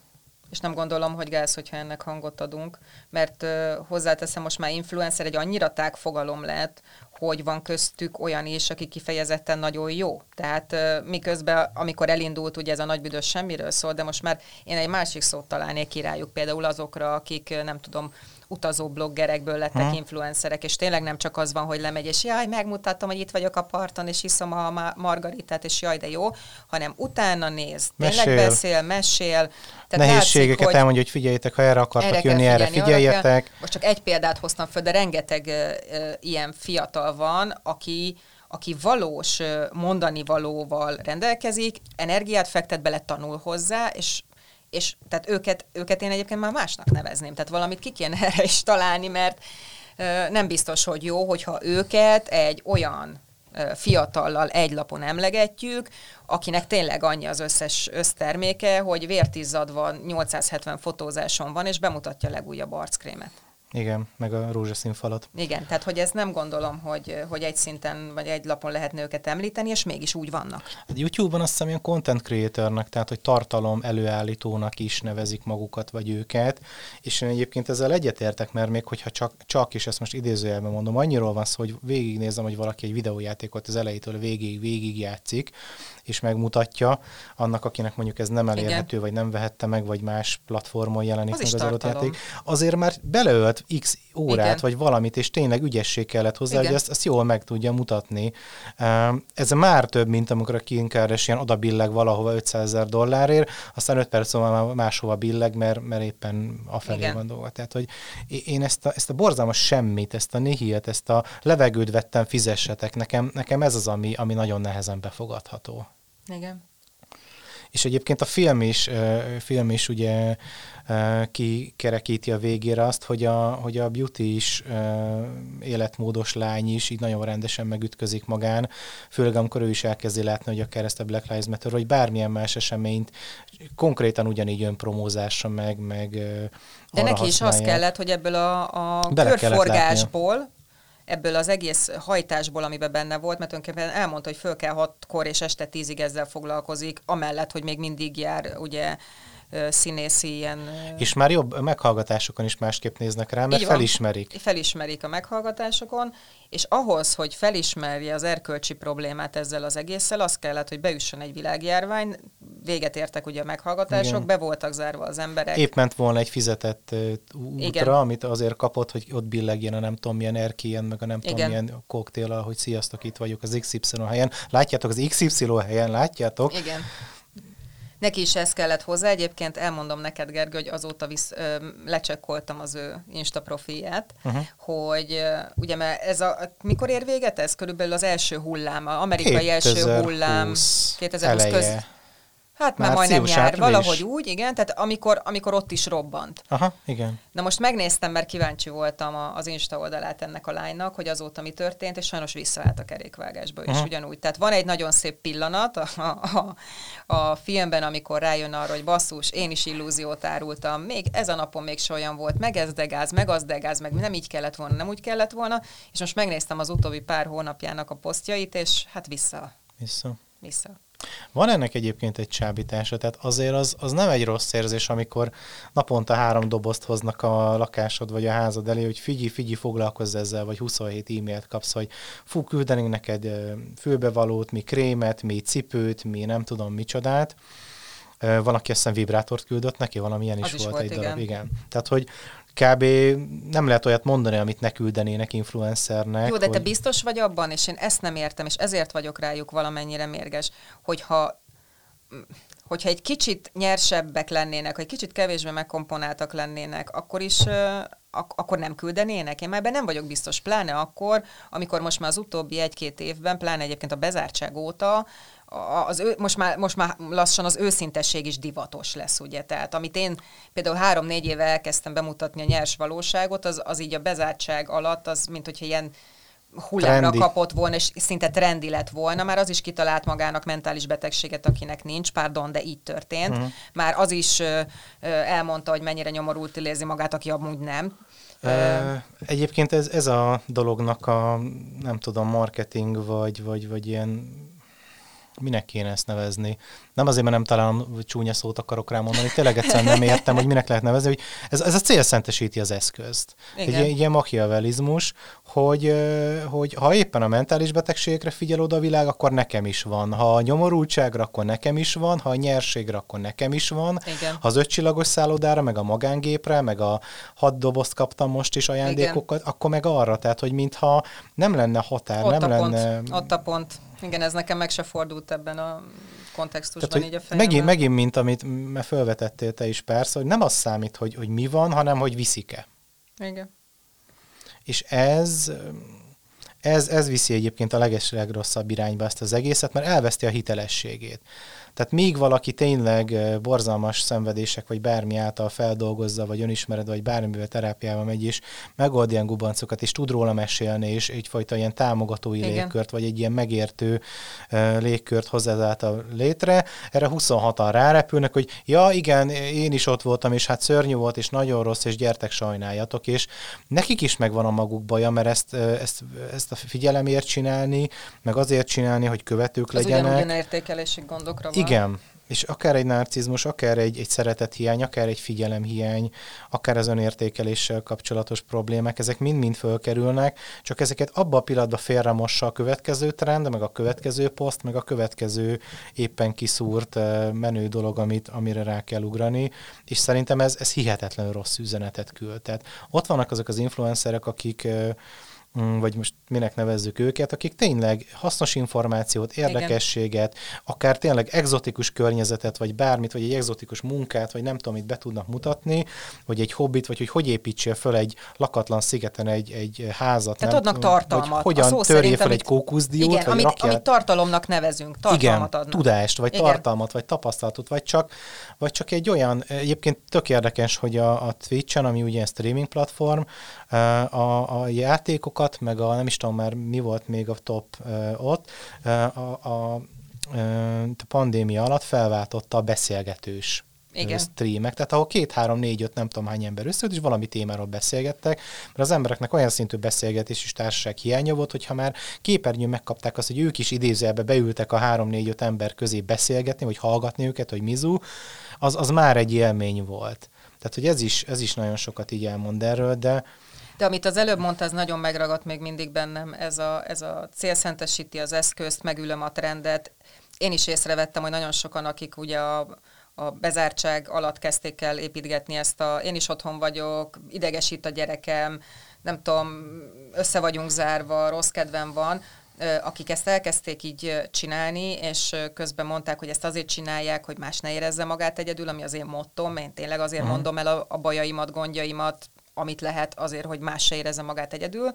És nem gondolom, hogy gáz, hogyha ennek hangot adunk, mert uh, hozzáteszem, most már influencer egy annyira tág fogalom lett, hogy van köztük olyan is, aki kifejezetten nagyon jó. Tehát miközben, amikor elindult, ugye ez a nagybüdös semmiről szól, de most már én egy másik szót találnék királyuk, például azokra, akik nem tudom, utazó bloggerekből lettek Ha. influencerek, és tényleg nem csak az van, hogy lemegy, és jaj, megmutatom, hogy itt vagyok a parton, és iszom a ma- margaritát, és jaj, de jó, hanem utána néz, tényleg Mesél. beszél, mesél. Nehézségeket látszik, hogy elmondja, hogy figyeljétek, ha erre akartak erre jönni, erre arra figyeljetek. Kell. Most csak egy példát hoztam föl, de rengeteg ö, ö, ilyen fiatal van, aki aki valós mondani valóval rendelkezik, energiát fektet bele, tanul hozzá, és és tehát őket, őket én egyébként már másnak nevezném. Tehát valamit ki kéne erre is találni, mert nem biztos, hogy jó, hogyha őket egy olyan fiatallal egy lapon emlegetjük, akinek tényleg annyi az összes összterméke, hogy vértizzadva 870 fotózáson van, és bemutatja a legújabb arckrémet. Igen, meg a rózsaszín falat. Igen, tehát hogy ez nem gondolom, hogy, hogy egy szinten vagy egy lapon lehetne őket említeni, és mégis úgy vannak. Hát YouTube-on azt hiszem ilyen content creatornak, tehát hogy tartalom előállítónak is nevezik magukat vagy őket, és én egyébként ezzel egyetértek, mert még hogyha csak, csak és ezt most idézőjelben mondom, annyiról van szó, hogy végignézem, hogy valaki egy videójátékot az elejétől a végéig végig játszik, és megmutatja annak, akinek mondjuk ez nem elérhető, vagy nem vehette meg, vagy más platformon jelenik Az meg az adott játék, azért már beleölt tölt x órát, Igen. vagy valamit, és tényleg ügyesség kellett hozzá, Igen. hogy ezt, ezt jól meg tudja mutatni. Um, Ez már több, mint amikor a Kim Kardashian oda billeg valahova 500 ezer dollárért, aztán 5 perc múlva máshova billeg, mert, mert éppen afelé Igen. van dolga. Tehát, hogy én ezt a, ezt a borzalmas semmit, ezt a nihilt, ezt a levegőt vettem, fizessetek, nekem, nekem ez az, ami, ami nagyon nehezen befogadható. Igen. És egyébként a film is, film is ugye kikerekíti a végére azt, hogy a, hogy a beauty is életmódos lány is így nagyon rendesen megütközik magán, főleg amikor ő is elkezdi látni, hogy akár ezt a Black Lives Matter, vagy bármilyen más eseményt konkrétan ugyanígy önpromózásra meg, meg De neki is az kellett, hogy ebből a, a körforgásból, ebből az egész hajtásból, amiben benne volt, mert tulajdonképpen elmondta, hogy föl kell hatkor és este tízig ezzel foglalkozik, amellett, hogy még mindig jár ugye színészi ilyen... És már jobb meghallgatásokon is másképp néznek rá, mert van. felismerik. felismerik a meghallgatásokon, és ahhoz, hogy felismerje az erkölcsi problémát ezzel az egésszel, az kellett, hogy beüssön egy világjárvány, véget értek ugye a meghallgatások, Igen. be voltak zárva az emberek. Épp ment volna egy fizetett útra, Igen. amit azért kapott, hogy ott billegjen a nem tudom milyen erkélyen, meg a nem tudom Igen. milyen koktél, hogy sziasztok, itt vagyok az XY helyen. Látjátok az XY helyen, látjátok? Igen. Neki is ez kellett hozzá. Egyébként elmondom neked, Gergő, hogy azóta visz, ö, lecsekkoltam az ő Insta profilját, Uh-huh. hogy ö, ugye mert ez a, mikor ér véget ez? Körülbelül az első hullám, az amerikai első hullám 2020 köz. Hát már Március, majdnem nyár, április. valahogy úgy, igen, tehát amikor, amikor ott is robbant. Aha, igen. Na most megnéztem, mert kíváncsi voltam a, az Insta oldalát ennek a lánynak, hogy azóta mi történt, és sajnos visszaállt a kerékvágásba is Aha. ugyanúgy. Tehát van egy nagyon szép pillanat a, a, a, a filmben, amikor rájön arra, hogy basszus, én is illúziót árultam, még ez a napon még se olyan volt, meg ez de gáz, meg az de gáz, meg nem így kellett volna, nem úgy kellett volna, és most megnéztem az utóbbi pár hónapjának a posztjait, és hát vissza, Vissza. vissza. Van ennek egyébként egy csábítása, tehát azért az, az nem egy rossz érzés, amikor naponta három dobozt hoznak a lakásod vagy a házad elé, hogy figyelj, figyelj, foglalkozz ezzel, vagy 27 e-mailt kapsz, hogy fú, küldenénk neked fülbevalót, mi krémet, mi cipőt, mi nem tudom micsodát. Van, aki azt hiszem vibrátort küldött neki, valamilyen is, is volt, volt, egy igen. darab. Igen. Tehát, hogy kb. nem lehet olyat mondani, amit ne küldenének influencernek. Jó, de te hogy... biztos vagy abban, és én ezt nem értem, és ezért vagyok rájuk valamennyire mérges, hogyha hogyha egy kicsit nyersebbek lennének, vagy kicsit kevésbé megkomponáltak lennének, akkor is ak- akkor nem küldenének? Én már ebben nem vagyok biztos, pláne akkor, amikor most már az utóbbi egy-két évben, pláne egyébként a bezártság óta, az ő, most, már, most már lassan az őszintesség is divatos lesz, ugye? Tehát amit én például három-négy éve elkezdtem bemutatni a nyers valóságot, az, az így a bezártság alatt, az mint hogyha ilyen hullámra Trendi. kapott volna, és szinte trendi lett volna. Már az is kitalált magának mentális betegséget, akinek nincs, pardon, de így történt. Uh-huh. Már az is ö, ö, elmondta, hogy mennyire nyomorult érzi magát, aki amúgy nem. Ö, Egyébként ez, ez a dolognak a, nem tudom, marketing, vagy, vagy, vagy ilyen, minek kéne ezt nevezni? Nem azért, mert nem találom, hogy csúnya szót akarok rá mondani, tényleg egyszerűen nem értem, hogy minek lehet nevezni, hogy ez, ez a célszentesíti az eszközt. Igen. egy ilyen machiavellizmus, hogy, ö, hogy ha éppen a mentális betegségekre figyel oda a világ, akkor nekem is van. Ha a nyomorultságra, akkor nekem is van, ha a nyerségre, akkor nekem is van. Igen. Ha az ötcsillagos szállodára, meg a magángépre, meg a hat dobozt kaptam most is ajándékokat, Igen. akkor meg arra, tehát, hogy mintha nem lenne határ, Ott nem a pont. lenne... Ott a pont. Igen, ez nekem meg se fordult ebben a kontextusban Tehát, így a fejemben. megint, megint, mint amit felvetettél te is persze, hogy nem az számít, hogy, hogy mi van, hanem hogy viszik-e. Igen. És ez, ez, ez viszi egyébként a leges legrosszabb irányba ezt az egészet, mert elveszti a hitelességét. Tehát míg valaki tényleg eh, borzalmas szenvedések, vagy bármi által feldolgozza, vagy önismered, vagy bármivel terápiával megy, és megold ilyen gubancokat, és tud róla mesélni, és egyfajta ilyen támogatói Igen. légkört, vagy egy ilyen megértő uh, légkört hoz ezáltal létre. Erre 26-an rárepülnek, hogy ja, igen, én is ott voltam, és hát szörnyű volt, és nagyon rossz, és gyertek, sajnáljatok, és nekik is megvan a maguk baja, mert ezt, eh, ezt, ezt a figyelemért csinálni, meg azért csinálni, hogy követők Az legyenek. ugyanúgy értékelési gondokra van. Igen, És akár egy narcizmus, akár egy, egy szeretethiány, akár egy figyelemhiány, akár az önértékeléssel kapcsolatos problémák, ezek mind-mind fölkerülnek, csak ezeket abban a pillanatban félremossa a következő trend, meg a következő poszt, meg a következő éppen kiszúrt eh, menő dolog, amit, amire rá kell ugrani, és szerintem ez, ez hihetetlenül rossz üzenetet küld. Tehát ott vannak azok az influencerek, akik eh, vagy most minek nevezzük őket, akik tényleg hasznos információt, érdekességet, Igen. akár tényleg exotikus környezetet, vagy bármit, vagy egy exotikus munkát, vagy nem tudom, mit be tudnak mutatni, vagy egy hobbit, vagy hogy hogy építsél föl egy lakatlan szigeten egy, egy házat. Tehát nem, adnak tartalmat. Vagy hogyan törjél fel egy kókuszdiót, igen, vagy amit, rakjál... amit tartalomnak nevezünk, tartalmat igen, adnak. tudást, vagy igen. tartalmat, vagy tapasztalatot, vagy csak, vagy csak egy olyan, egyébként tök érdekes, hogy a, a Twitch-en, ami ugye streaming platform, a, a játékokat, meg a nem is tudom már mi volt még a top ott, a, a, a pandémia alatt felváltotta a beszélgetős igen. streamek, tehát ahol két, három, négy, öt, nem tudom hány ember összejött, és valami témáról beszélgettek, mert az embereknek olyan szintű beszélgetés és társaság hiánya volt, hogyha már képernyőn megkapták azt, hogy ők is idézőjelbe beültek a három, négy, öt ember közé beszélgetni, vagy hallgatni őket, hogy mizu, az, az már egy élmény volt. Tehát, hogy ez is, ez is nagyon sokat így elmond erről, de, de amit az előbb mondta, az nagyon megragadt még mindig bennem, ez a, ez a célszentesíti az eszközt, megülöm a trendet. Én is észrevettem, hogy nagyon sokan, akik ugye a, a bezártság alatt kezdték el építgetni ezt a én is otthon vagyok, idegesít a gyerekem, nem tudom, össze vagyunk zárva, rossz kedvem van, akik ezt elkezdték így csinálni, és közben mondták, hogy ezt azért csinálják, hogy más ne érezze magát egyedül, ami az én mottom, én tényleg azért uh-huh. mondom el a, a bajaimat, gondjaimat, amit lehet azért, hogy más se érezze magát egyedül.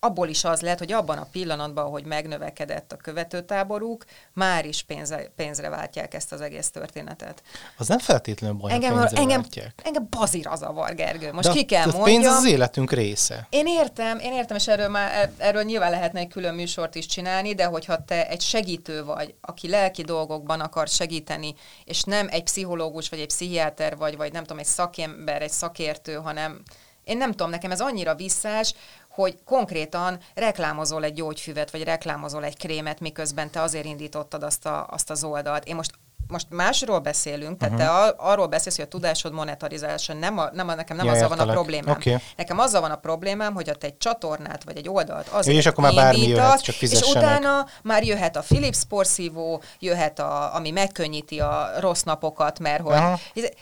Abból is az lehet, hogy abban a pillanatban, hogy megnövekedett a követőtáboruk, már is pénzre, pénzre váltják ezt az egész történetet. Az nem feltétlenül baj, engem, pénzre engem, váltják. engem bazira zavar, Gergő. Most De ki kell mondjam. pénz az életünk része. Én értem, én értem, és erről, már, erről nyilván lehetne egy külön műsort is csinálni, de hogyha te egy segítő vagy, aki lelki dolgokban akar segíteni, és nem egy pszichológus, vagy egy pszichiáter vagy, vagy nem tudom, egy szakember, egy szakértő, hanem én nem tudom, nekem ez annyira visszás, hogy konkrétan reklámozol egy gyógyfüvet, vagy reklámozol egy krémet, miközben te azért indítottad azt, a, azt az oldalt. Én most most másról beszélünk, tehát uh-huh. te arról beszélsz, hogy a tudásod monetarizálása, nem, a, nem a, nekem nem ja, azzal van a problémám. Okay. Nekem azzal van a problémám, hogy te egy csatornát vagy egy oldalt azért És akkor már bármi jöhet, csak És utána már jöhet a Philips porszívó, jöhet a, ami megkönnyíti a rossz napokat, mert hogy... Uh-huh.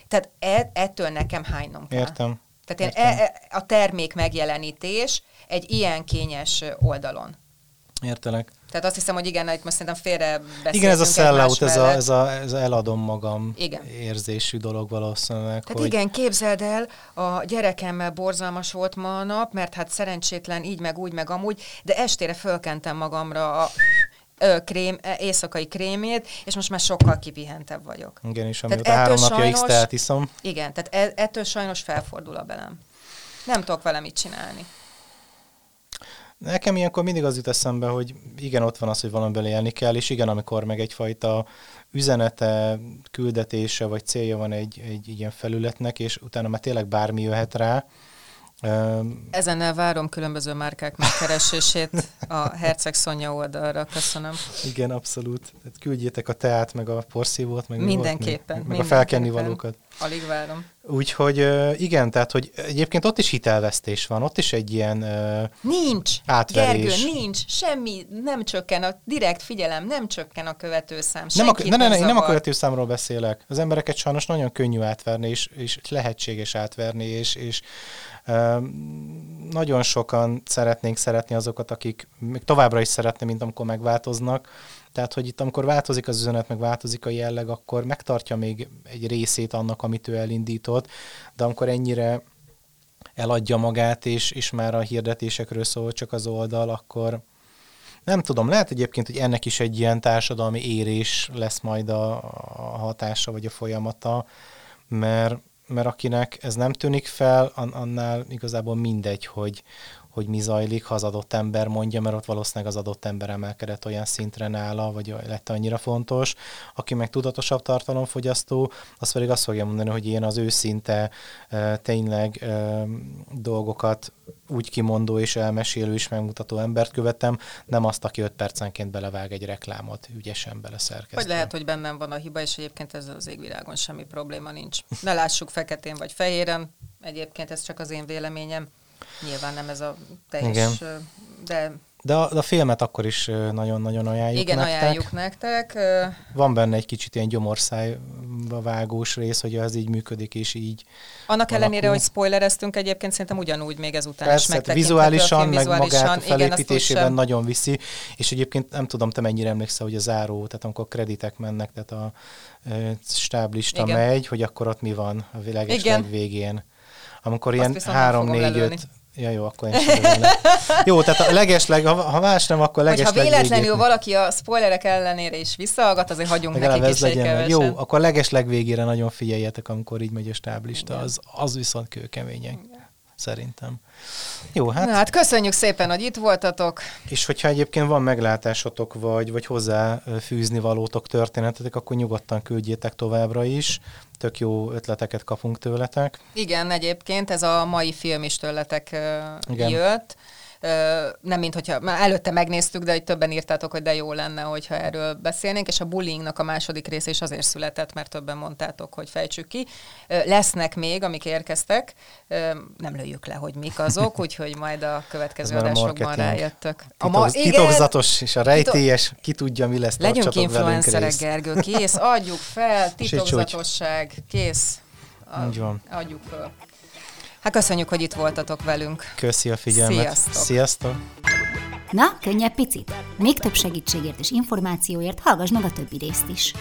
Tehát e, ettől nekem hánynom kell. Értem. Tehát én e, e, a termék megjelenítés egy ilyen kényes oldalon. Értelek. Tehát azt hiszem, hogy igen, itt most szerintem félre Igen, ez a sellout, ez a, ez, a, ez a eladom magam igen. érzésű dolog valószínűleg. Tehát hogy... igen, képzeld el, a gyerekemmel borzalmas volt ma a nap, mert hát szerencsétlen így, meg úgy, meg amúgy, de estére fölkentem magamra a ö, krém, éjszakai krémét, és most már sokkal kipihentebb vagyok. Igen, és amióta három napja x iszom. Igen, tehát e, ettől sajnos felfordul a belem. Nem tudok vele mit csinálni. Nekem ilyenkor mindig az jut eszembe, hogy igen, ott van az, hogy valamiben élni kell, és igen, amikor meg egyfajta üzenete, küldetése vagy célja van egy, egy ilyen felületnek, és utána már tényleg bármi jöhet rá, Ezennel várom különböző márkák megkeresését a Herceg Szonya oldalra. Köszönöm. Igen, abszolút. Tehát küldjétek a teát, meg a porszívót, meg, mindenképpen, meg, meg a felkenni valókat. Alig várom. Úgyhogy igen, tehát, hogy egyébként ott is hitelvesztés van, ott is egy ilyen Nincs, átverés. Gergő, nincs, semmi, nem csökken a direkt figyelem, nem csökken a követőszám. Nem a, ne, ne, ne, nem a követőszámról beszélek. Az embereket sajnos nagyon könnyű átverni, és, és lehetséges átverni, és, és nagyon sokan szeretnénk szeretni azokat, akik még továbbra is szeretne, mint amikor megváltoznak. Tehát, hogy itt amikor változik az üzenet, meg változik a jelleg, akkor megtartja még egy részét annak, amit ő elindított, de amikor ennyire eladja magát, és, és már a hirdetésekről szól csak az oldal, akkor nem tudom, lehet egyébként, hogy ennek is egy ilyen társadalmi érés lesz majd a, a hatása, vagy a folyamata, mert mert akinek ez nem tűnik fel, annál igazából mindegy, hogy, hogy mi zajlik, ha az adott ember mondja, mert ott valószínűleg az adott ember emelkedett olyan szintre nála, vagy lett annyira fontos. Aki meg tudatosabb tartalomfogyasztó, az pedig azt fogja mondani, hogy én az őszinte tényleg dolgokat úgy kimondó és elmesélő és megmutató embert követem, nem azt, aki öt percenként belevág egy reklámot, ügyesen beleszerkesztve. Vagy lehet, hogy bennem van a hiba, és egyébként ez az égvilágon semmi probléma nincs. Ne lássuk feketén vagy fehéren, egyébként ez csak az én véleményem. Nyilván nem ez a teljes, Igen. de de a, de a filmet akkor is nagyon-nagyon ajánljuk Igen, nektek. ajánljuk nektek. Van benne egy kicsit ilyen gyomorszájba vágós rész, hogy ez így működik, és így Annak alakul. ellenére, hogy spoilereztünk, egyébként szerintem ugyanúgy még ezután Persze, is hát vizuálisan, film, meg magát a felépítésében igen, nagyon viszi, és egyébként nem tudom, te mennyire emlékszel, hogy a záró, tehát amikor kreditek mennek, tehát a stáblista igen. megy, hogy akkor ott mi van a leges végén. Amikor Azt ilyen három, négy, öt Ja, jó, akkor én sem Jó, tehát a legesleg, ha, ha más nem, akkor legesleg Ha véletlenül végét. valaki a spoilerek ellenére is visszahallgat, azért hagyunk Legalább nekik is egy Jó, akkor legesleg végére nagyon figyeljetek, amikor így megy a stáblista, az, az viszont kőkeményen, szerintem. Jó, hát... Na, hát köszönjük szépen, hogy itt voltatok. És hogyha egyébként van meglátásotok, vagy, vagy hozzá fűzni valótok történetetek, akkor nyugodtan küldjétek továbbra is tök jó ötleteket kapunk tőletek. Igen, egyébként ez a mai film is tőletek Igen. jött nem mint hogyha, már előtte megnéztük, de hogy többen írtátok, hogy de jó lenne, hogyha erről beszélnénk, és a bullyingnak a második része is azért született, mert többen mondtátok, hogy fejtsük ki. Lesznek még, amik érkeztek, nem lőjük le, hogy mik azok, úgyhogy majd a következő adásokban rájöttök. A ma, igen, titokzatos és a rejtélyes, ki tudja, mi lesz. Legyünk influencerek, Gergő, kész, adjuk fel, titokzatosság, kész. Így van. Adjuk fel. Hát köszönjük, hogy itt voltatok velünk. Köszi a figyelmet. Sziasztok. Sziasztok. Na, könnyebb picit? Még több segítségért és információért hallgass meg a többi részt is.